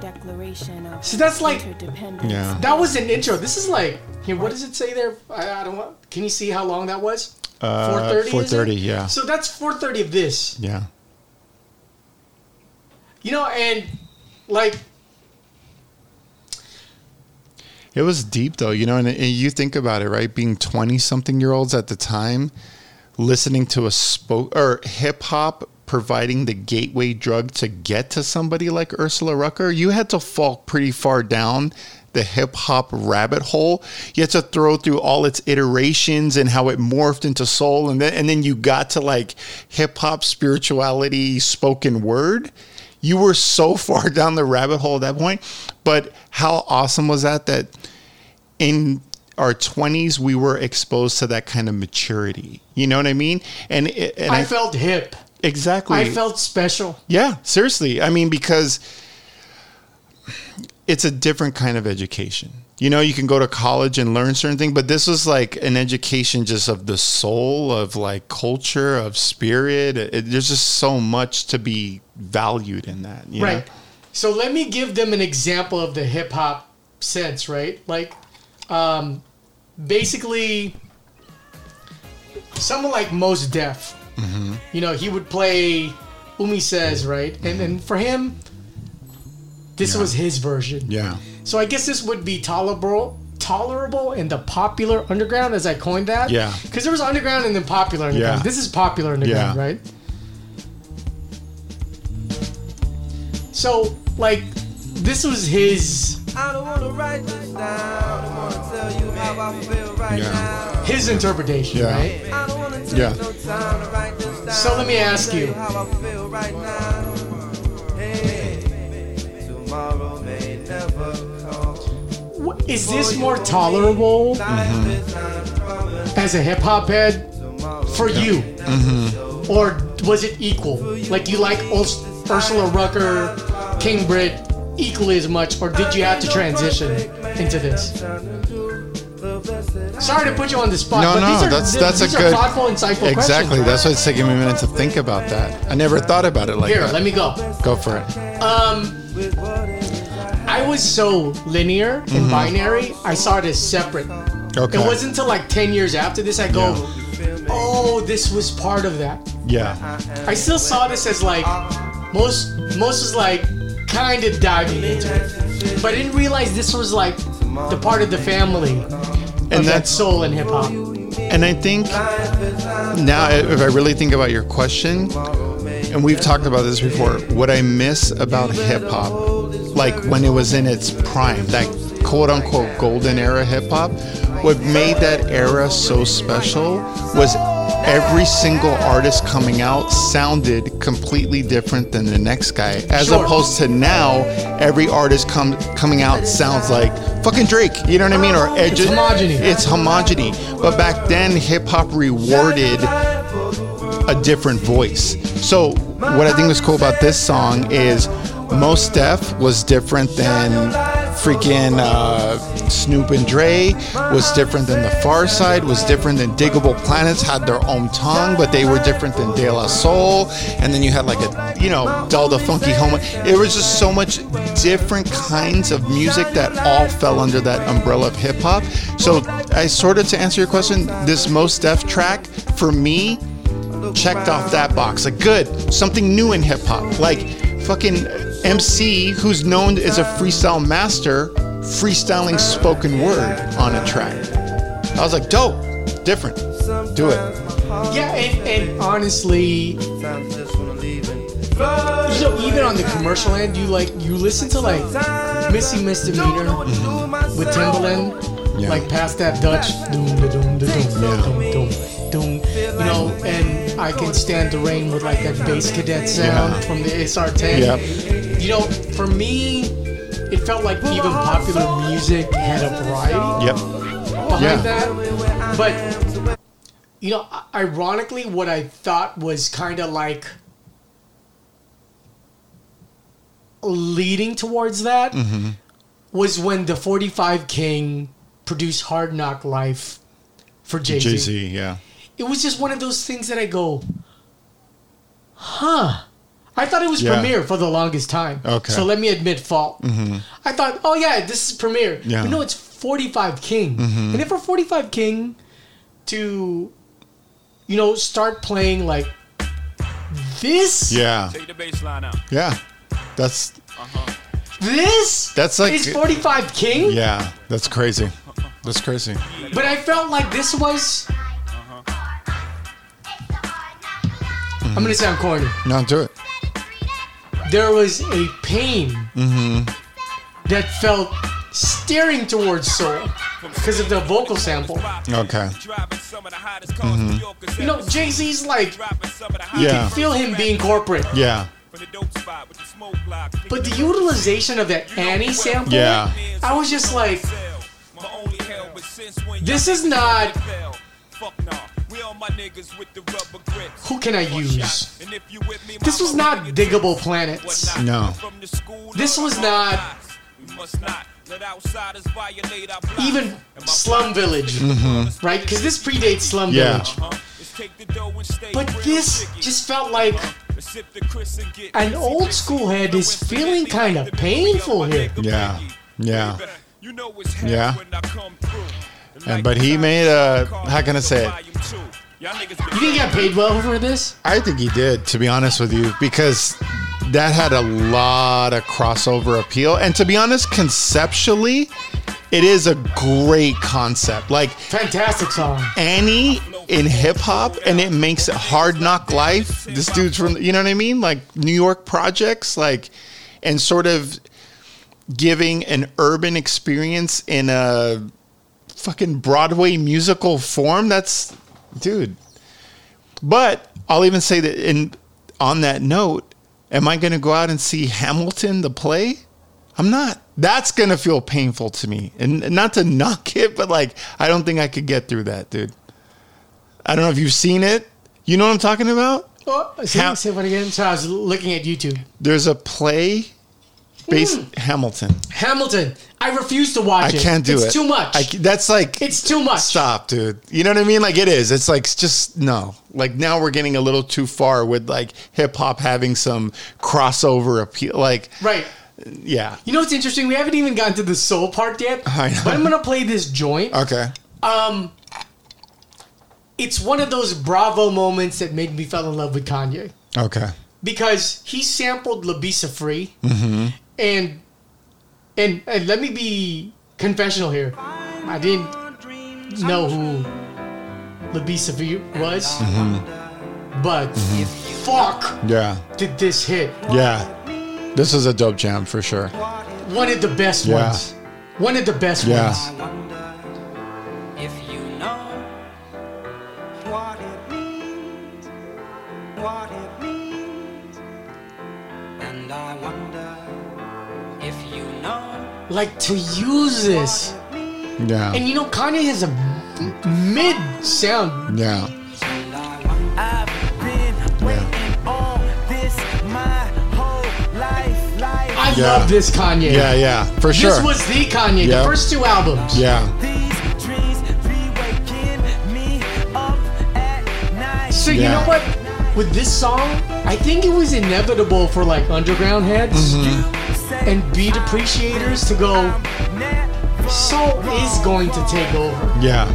Declaration of So that's like- Interdependence. Yeah. That was an intro. This is like here. What does it say there? I, I don't want. Can you see how long that was? Uh, Four thirty. Four thirty. yeah. So that's 4:30 of this. Yeah. You know, and like It was deep though, you know, and, and you think about it, right? Being twenty something year olds at the time, listening to a spoke or hip hop providing the gateway drug to get to somebody like Ursula Rucker, you had to fall pretty far down the hip hop rabbit hole. You had to throw through all its iterations and how it morphed into soul, and then and then you got to like hip hop spirituality spoken word you were so far down the rabbit hole at that point. But how awesome was that? That in our 20s, we were exposed to that kind of maturity. You know what I mean? And, and I, felt hip. Exactly. I felt special. Yeah, seriously. I mean, because it's a different kind of education. You know, you can go to college and learn certain things, but this was like an education just of the soul, of like culture, of spirit. It, there's just so much to be valued in that. You right. Know? So let me give them an example of the hip hop sense, right? Like, um, basically, someone like Mos Def, Mm-hmm. you know, he would play Umi Says, right? And and for him, this Yeah. was his version. Yeah. So I guess this would be tolerable tolerable in the popular underground as I coined that. Yeah. Because there was underground and then popular underground. Yeah. This is popular underground, Yeah. right? So like this was his I don't wanna write this down. I wanna tell you how I feel right now. his interpretation, Yeah. right? I don't wanna take Yeah. no time to write this down. So let me ask you. how I feel right now. Hey, tomorrow may never come. Is this more tolerable as a hip hop head for you? Mm-hmm. Or was it equal? Like you like Ursula Rucker, King Britt equally as much, or did you have to transition into this? Sorry to put you on the spot, No, but no, these are, that's th- that's a good thoughtful, insightful exactly. questions. That's why it's taking me a minute to think about that. I never thought about it like Here, that. let me go. Go for it. Um, I was so linear and Mhm. binary. I saw it as separate. Okay. It wasn't until like ten years after this I go, oh, this was part of that. Yeah. I still saw this as like most most is like kind of diving into it, but I didn't realize this was like the part of the family And that soul in hip hop. And I think now, if I really think about your question, and we've talked about this before, what I miss about hip hop, like when it was in its prime, that quote unquote golden era hip hop, what made that era so special was every single artist coming out sounded completely different than the next guy. As Sure. opposed to now, every artist come, coming out sounds like fucking Drake. You know what I mean? Or It's Edge. homogeny. It's homogeny. But back then, hip hop rewarded a different voice. So what I think was cool about this song is Mos Def was different than freaking uh, Snoop and Dre was different than the Pharcyde, was different than Diggable Planets, had their own tongue, but they were different than De La Soul. And then you had like a, you know, Delta Funky Home. It was just so much different kinds of music that all fell under that umbrella of hip hop. So I sort of, to answer your question, this Mos Def track, for me, checked off that box. Like, good, something new in hip hop. Like, fucking MC, who's known as a freestyle master, freestyling spoken word on a track. I was like, dope, different, do it. Yeah, and, and honestly, know, even on the commercial end, you like you listen to like Missy Misdemeanor with Timbaland, Yeah. like past that Dutch, doom da doom da doom da doom doom doom, you know, and I can stand the rain with like that bass cadet sound Yeah. from from the SR10. Yep. You know, for me, it felt like even popular music had a variety Yep. behind Yeah. that. But you know, ironically, what I thought was kind of like leading towards that Mm-hmm. was when the 45 King produced Hard Knock Life for Jay Jay Z. Z, yeah. It was just one of those things that I go, huh. I thought it was Yeah. Premier for the longest time. Okay. So let me admit fault. hmm I thought, oh yeah, this is Premier. Yeah. But no, it's 45 King. Mhm. And if for 45 King to, you know, start playing like this, Yeah. Take the bass line out. Yeah. That's this That's like- is 45 King. yeah. That's crazy. That's crazy. But I felt like this was. I'm gonna sound corny. No, do it. There was a pain Mm-hmm. that felt staring towards soul because of the vocal sample. Okay. Mm-hmm. You know, Jay Z's like, you Yeah. can feel him being corporate. Yeah. But the utilization of that Annie sample, Yeah. I was just like, this is not. Who can I use? This was not Diggable Planets. No. This was not even Slum Village, Mhm. right? Because this predates Slum Yeah. Village. But this just felt like an old school head is feeling kind of painful here. Yeah. Yeah. Yeah. And but he made a uh, how can I say it? You think he got paid well for this? I think he did, to be honest with you, because that had a lot of crossover appeal. And to be honest, conceptually, it is a great concept. Like fantastic song. Annie in hip hop, and it makes it hard knock life. This dude's from you know what I mean? Like New York projects, like and sort of giving an urban experience in a fucking Broadway musical form. That's dude. But I'll even say that in on that note, am I gonna go out and see Hamilton the play? I'm not. That's gonna feel painful to me. And not to knock it, but like I don't think I could get through that, dude. I don't know if you've seen it. You know what I'm talking about? Oh, say, Ham- say what again? So I was looking at YouTube. There's a play based Hamilton. Hamilton. I refuse to watch I it. can't do it's it. too much. I that's like it's too much. Stop, dude. You know what I mean? Like it is. It's like it's just no. Like now we're getting a little too far with like hip hop having some crossover appeal. Like right. yeah. You know what's interesting? We haven't even gotten to the soul part yet. I know. But I'm gonna play this joint. Okay. Um, it's one of those Bravo moments that made me fall in love with Kanye Okay. because he sampled Labi Siffre, Mm-hmm. And and and let me be confessional here. I didn't know who Labi Siffre was, Mm-hmm. but fuck, Yeah. did this hit? Yeah. This is a dope jam for sure. One of the best Yeah. ones. One of the best Yeah. ones. If you know what Like to use this. Yeah. And you know, Kanye has a mid sound. Yeah. I've been waiting on this my whole life, life. I've Yeah. love this Kanye. Yeah, yeah, for sure. This was the Kanye, Yep. the first two albums. Yeah. So you know what? With this song, I think it was inevitable for like underground heads Mm-hmm. And beat appreciators to go. Soul is going to take over Yeah.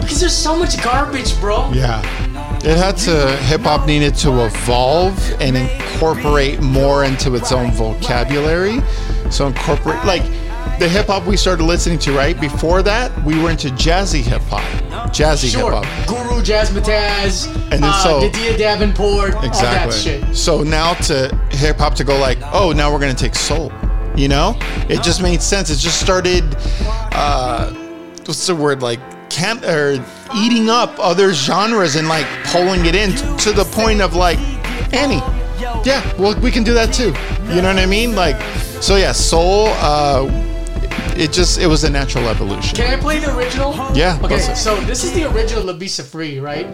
because there's so much garbage, bro. Yeah. It had to, hip hop needed to evolve and incorporate more into its own vocabulary. So, incorporate, like, the hip hop we started listening to, right? Before that, we were into jazzy hip hop. Jazzy Sure, hip hop. Guru Jazzmatazz, And then uh, so- N'Dea Davenport, all that Exactly. shit. So now to hip hop to go like, oh, now we're gonna take soul. You know, it just made sense. It just started. Uh, what's the word? Like camp or eating up other genres and like pulling it in to the point of like Annie. Yeah, well, we can do that too. You know what I mean? Like, so yeah, soul. Uh, it just it was a natural evolution. Can I play the original? Yeah, Okay, let's- so this is the original Labi Siffre, right?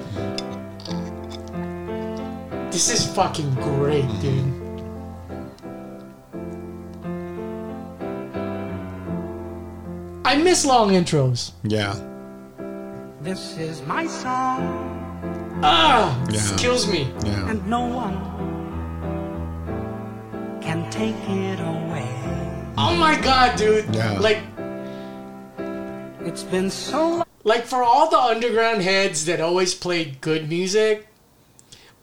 This is fucking great, dude. I miss long intros. Yeah. This is my song. Ah, Yeah. this kills me. Yeah. And no one can take it away. Oh my god, dude. Yeah. Like, It's been so long. like for all the underground heads that always played good music.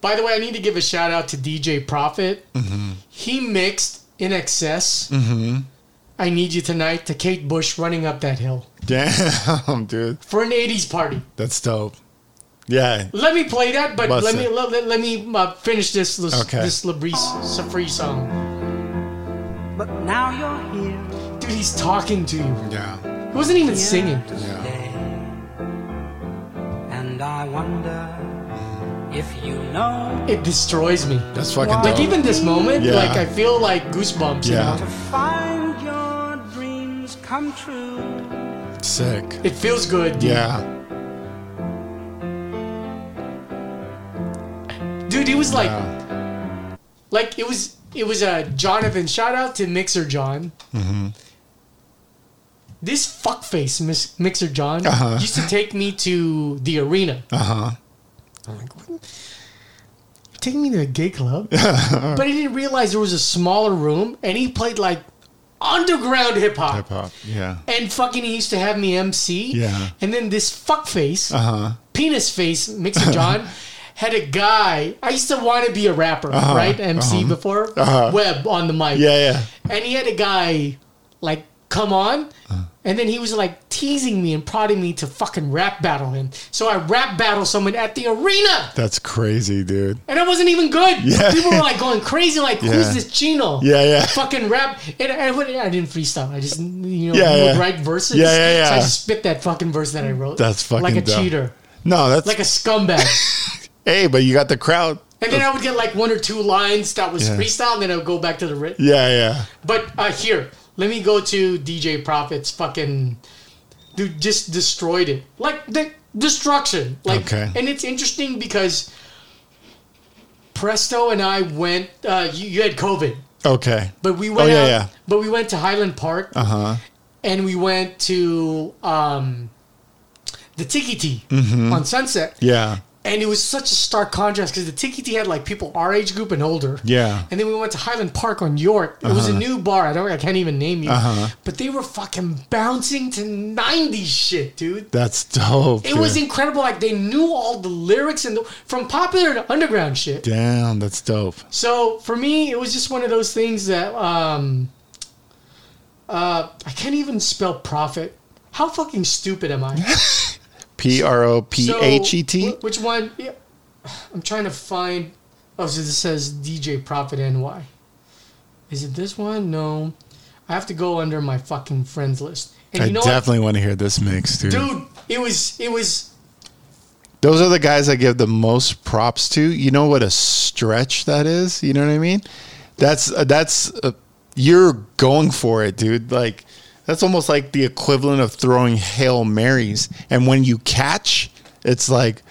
By the way, I need to give a shout out to DJ Prophet. Mm-hmm. He mixed INXS. Mm-hmm. I need you tonight to Kate Bush running up that hill Damn, dude, for an '80s party. that's dope. Yeah. Let me play that, but Bust let me it. let, let, let me uh, finish this this, Okay. this Labi Siffre song. But now you're here. Dude, he's talking to you. Yeah. He wasn't even singing. Yeah. And I wonder if you know It destroys me. That's fucking Like dope. even this moment, Yeah. like I feel like goosebumps. You Yeah. know? find your dreams come true. Sick. It feels good, dude. Yeah. Dude, he was like, Yeah. like it was, it was a uh, Jonathan. Shout out to Mixer John. Mm-hmm. This fuckface Mis- Mixer John Uh-huh. used to take me to the arena. Uh huh. I'm like, what? You're taking me to a gay club? but he didn't realize there was a smaller room, and he played like underground hip hop. Hip hop. Yeah. And fucking, he used to have me MC. Yeah. And then this fuckface, Uh huh. penis face, Mixer John, had a guy. I used to want to be a rapper, Uh-huh, right? MC uh-huh. before Uh-huh. Web on the mic. Yeah, yeah. And he had a guy like come on, Uh. and then he was like teasing me and prodding me to fucking rap battle him. So I rap battle someone at the arena. That's crazy, dude. And I wasn't even good. Yeah. People were like going crazy, like, Yeah. who's this Chino? Yeah, yeah. Fucking rap. And I, I, didn't freestyle. I just, you know, Yeah, would yeah. write verses. Yeah, yeah, yeah. So I just spit that fucking verse that I wrote. That's fucking Like a dope. cheater. No, that's Like a scumbag. hey, but you got the crowd. and then I would get like one or two lines that was Yeah. freestyle, and then I would go back to the written. Yeah, yeah. But uh, here, let me go to DJ Prophet's fucking. Dude, just destroyed it. Like, the destruction. Like, Okay. And it's interesting because Presto and I went. Uh, you, you had COVID, Okay. but we Oh went. yeah, out, yeah. But we went to Highland Park, Uh huh. and we went to um, the Tiki-Ti Mhm. on Sunset. Yeah. And it was such a stark contrast because the Tiki had like people our age group and older. Yeah. And then we went to Highland Park on York. It was a Uh-huh. new bar. I don't. I can't even name you. Uh-huh. But they were fucking bouncing to '90s shit, dude. That's dope. It was incredible. Like they knew all the lyrics and the, from popular to underground shit. Damn, that's dope. So for me, it was just one of those things that um, uh, I can't even spell profit. How fucking stupid am I? P R O P H E T. wh- Which one? Yeah, I'm trying to find. Oh, so this says DJ Prophet NY. Is it this one? No. I have to go under my fucking friends list. And I you know definitely want to hear this mix, dude. Dude, it was it was Those are the guys I give the most props to. You know what a stretch that is? You know what I mean? That's uh, that's uh, you're going for it, dude. Like that's almost like the equivalent of throwing hail marys. And when you catch, it's like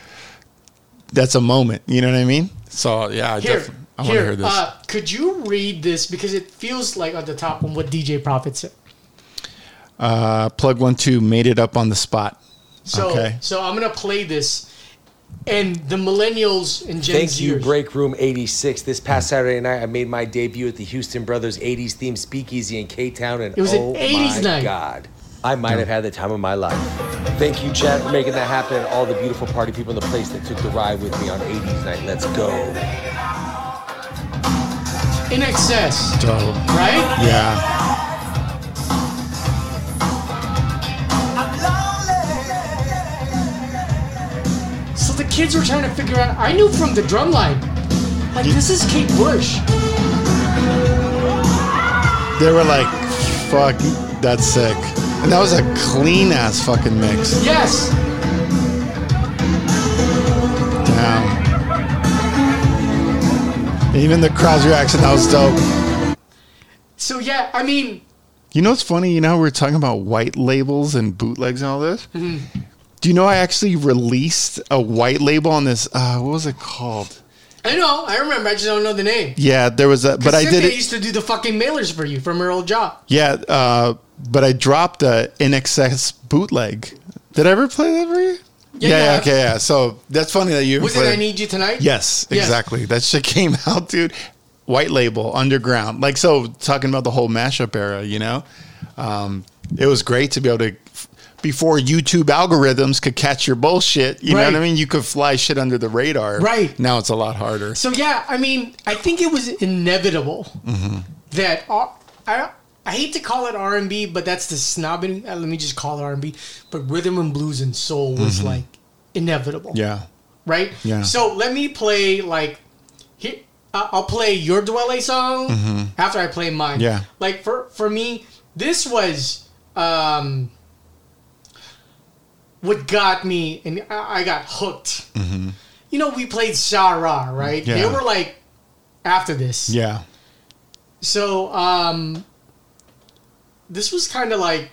that's a moment. You know what I mean? So yeah, I here. I want to hear this. Uh, could you read this because it feels like on the top on what DJ Prophet said. Uh, plug one two made it up on the spot. So, okay. so I'm gonna play this, and the millennials and Gen Thank you, Break Room 86. This past Saturday night, I made my debut at the Houston Brothers 80s themed speakeasy in K Town, and It was an oh 80s my night. God, I might have had the time of my life. Thank you, Chad, for making that happen, and all the beautiful party people in the place that took the ride with me on 80s night. Let's go. INXS, Dope. right? Yeah. Kids were trying to figure out. I knew from the drum line, like this is Kate Bush. They were like, "Fuck, that's sick," and that was a clean ass fucking mix. Yes. Damn. Even the crowd's reaction, that was dope. So yeah, I mean, You know what's funny? You know how we are talking about white labels and bootlegs and all this? mhm. Do you know I actually released a white label on this? Uh, what was it called? I know, I remember. I just don't know the name. Yeah, there was a, but I did it. used to do the fucking mailers for you from her old job. Yeah, uh, but I dropped a INXS bootleg. Did I ever play that for you? Yeah, yeah, yeah. okay, yeah. So that's funny that you Was played it I Need You Tonight? Yes, Yes. exactly. That shit came out, dude. White label, underground. Like so, talking about the whole mashup era, you know, um, it was great to be able to. Before YouTube algorithms could catch your bullshit, you know what I mean. You could fly shit under the radar. Right. now, it's a lot harder. So yeah, I mean, I think it was inevitable hmm that i hate to call it R and B, but that's the snobbing. uh, let me just call it R and B. But rhythm and blues and soul was Mhm. like inevitable. Yeah. Right. Yeah. So let me play like here. Uh, I'll play your Dwele song Mhm. after I play mine. Yeah. Like for for me, this was um what got me, and I, got hooked. hmm You know, we played Sarah, right? They were like after this. Yeah. So, um, this was kind of like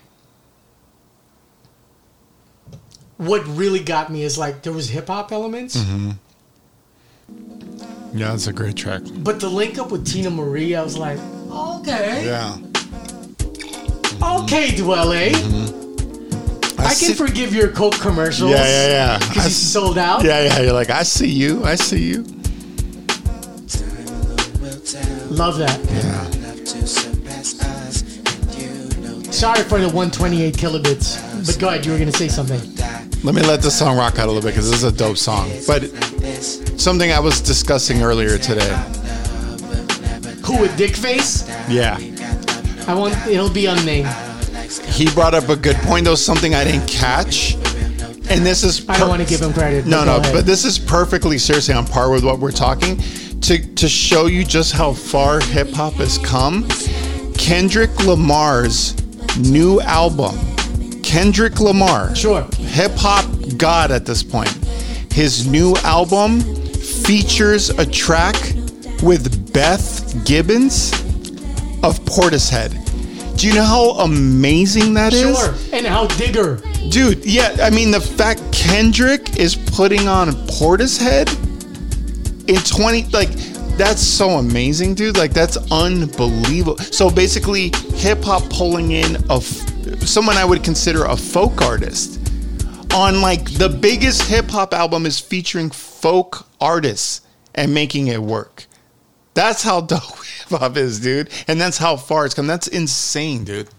what really got me is like there was hip hop elements, Mm-hmm. Yeah, that's a great track. but the link up with Teena Marie, I was like, okay, Yeah. okay, Dwele. I, can see- forgive your Coke commercials. Yeah, yeah, yeah. Because I you sold out. Yeah, yeah. You're like, I see you. I see you. Love that. Yeah. Sorry for the 128 kilobits, but go ahead. You were gonna say something. Let me let the song rock out a little bit because this is a dope song. But something I was discussing earlier today. Who with Dick Face? Yeah. I want. It'll be unnamed. He brought up a good point, though, something I didn't catch. And this is. I don't want to give him credit. No, no, but this is perfectly seriously on par with what we're talking. To to show you just how far hip hop has come, Kendrick Lamar's new album, Kendrick Lamar, sure, hip hop god at this point. His new album features a track with Beth Gibbons of Portishead. Do you know how amazing that is? Sure. And how digger. Dude, yeah, I mean the fact Kendrick is putting on Portishead in 20 like that's so amazing, dude. Like that's unbelievable. So basically hip hop pulling in a f- someone I would consider a folk artist on like the biggest hip hop album is featuring folk artists and making it work. That's how dope hip hop is, dude. And that's how far it's come. That's insane, dude.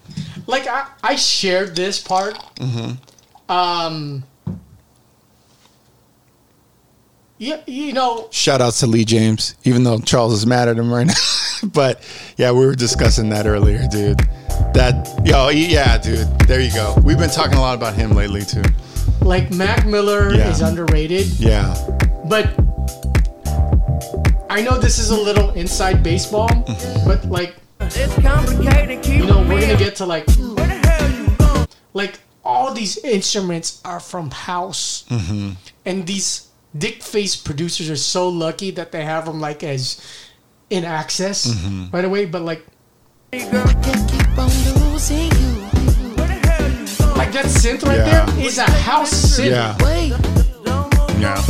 Like I, I shared this part. Mm-hmm. Um. Yeah, you know, Shout outs to Lee James, even though Charles is mad at him right now. but yeah, we were discussing that earlier, dude. That yo, yeah, dude. There you go. We've been talking a lot about him lately too. like Mac Miller Yeah. is underrated, Yeah. but I know this is a little inside baseball, but like, it's complicated you know, we're gonna get to like, like all these instruments are from house, Mm-hmm. and these dick face producers are so lucky that they have them like as in access Mhm. right away. But like, like that synth right Yeah. there is a house synth. Yeah. Yeah.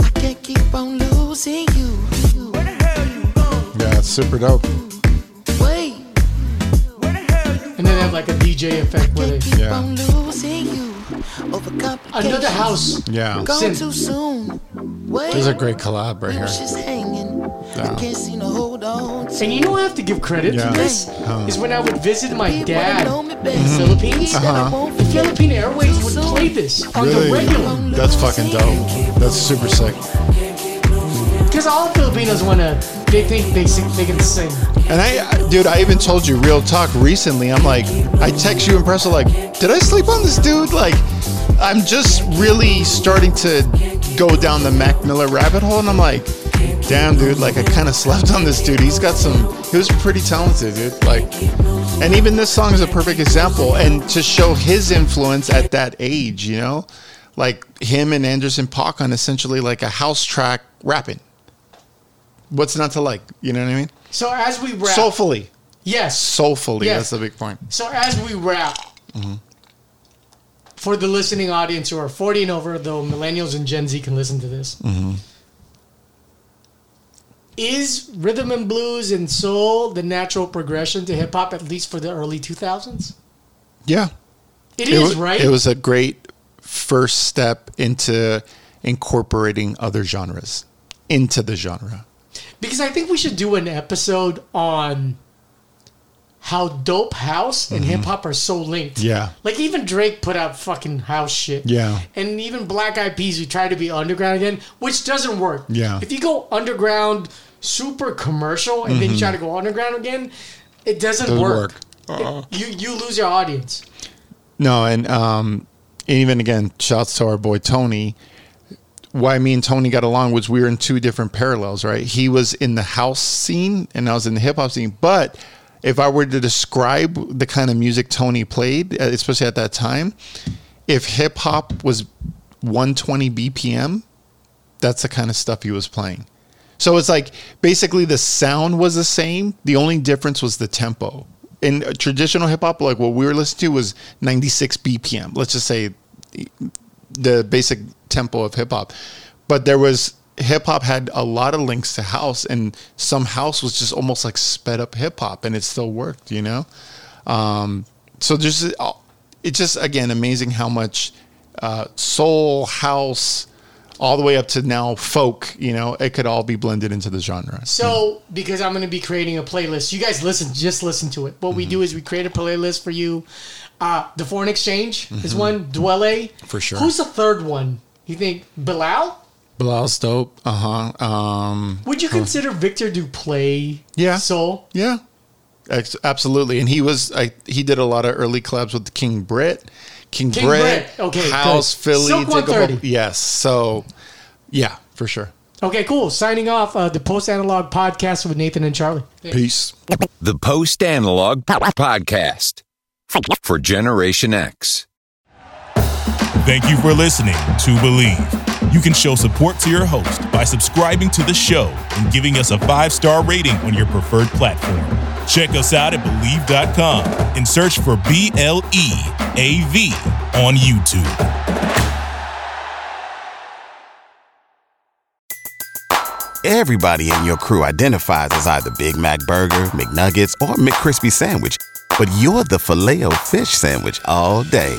I can't keep on losing you. That's super dope. And then they have like a DJ effect where they. Yeah. losing you over Another house. Yeah. Gone Sin. too soon. Wait, There's a great collab right here. was just hanging. Yeah. I can't seem to hold on. And you know what I have to give credit Yeah. to this? Huh. Is when I would visit my dad in the. Philippines, Uh-huh. the Philippine Airways would play this on the regular. That's fucking dope. That's super sick. Because all Filipinos want to, they think they sing, they can sing. And I, dude, I even told you real talk recently. I'm like, I text you in person, like, did I sleep on this dude? Like, I'm just really starting to go down the Mac Miller rabbit hole, and I'm like, damn, dude, like I kind of slept on this dude. He's got some. He was pretty talented, dude. Like, and even this song is a perfect example, and to show his influence at that age, you know, like him and Anderson Paak on essentially like a house track rapping. What's not to like? You know what I mean? So as we wrap, Soulfully. yes. Soulfully. Yes. That's the big point. So as we wrap, Mhm. for the listening audience who are 40 and over, though millennials and Gen Z can listen to this, Mm-hmm. is rhythm and blues and soul the natural progression to hip hop, at least for the early 2000s? Yeah. It is, wa- right? It was a great first step into incorporating other genres into the genre. Because I think we should do an episode on how dope house and Mhm. hip hop are so linked. Yeah. Like even Drake put out fucking house shit. Yeah. And even Black Eyed Peas who try to be underground again, which doesn't work. Yeah. If you go underground, super commercial, and then you Mhm. try to go underground again, it doesn't, Doesn't work. work. Uh-uh. It- you you lose your audience. No, and um, even again, shouts to our boy Tony. Why me and Tony got along was we were in two different parallels, right? He was in the house scene and I was in the hip hop scene. But if I were to describe the kind of music Tony played, uh, especially at that time, if hip hop was 120 BPM, that's the kind of stuff he was playing. So it's like basically the sound was the same. The only difference was the tempo. In traditional hip hop, like what we were listening to was 96 BPM. Let's just say the basic tempo of hip hop. But there was hip hop had a lot of links to house, and some house was just almost like sped up hip hop, and it still worked, you know. Um, so just it's just again amazing how much uh, soul, house, all the way up to now folk, you know, it could all be blended into the genre. So, because I'm going to be creating a playlist, you guys listen, just listen to it. What we do is we create a playlist for you. Uh, the Foreign Exchange is Mhm. one. Dwele. For sure. Who's the third one? You think Bilal? Bilal's dope. Uh huh. Um, Would you consider Victor Duplaix Yeah. soul? Yeah, Ex- absolutely. And he was I, he did a lot of early collabs with King Britt, King, King Britt, Britt. Okay, House, good. Philly, Sylk Diggable- 130. Yes. So, yeah, for sure. Okay, cool. Signing off uh, the Post Analog podcast with Nathan and Charlie. Peace. The Post Analog Podcast for Generation X. Thank you for listening to Bleav. You can show support to your host by subscribing to the show and giving us a five star rating on your preferred platform. Check us out at Bleav.com and search for B L E A V on YouTube. Everybody in your crew identifies as either Big Mac Burger, McNuggets, or McCrispy Sandwich. But you're the Filet-O-Fish Sandwich all day.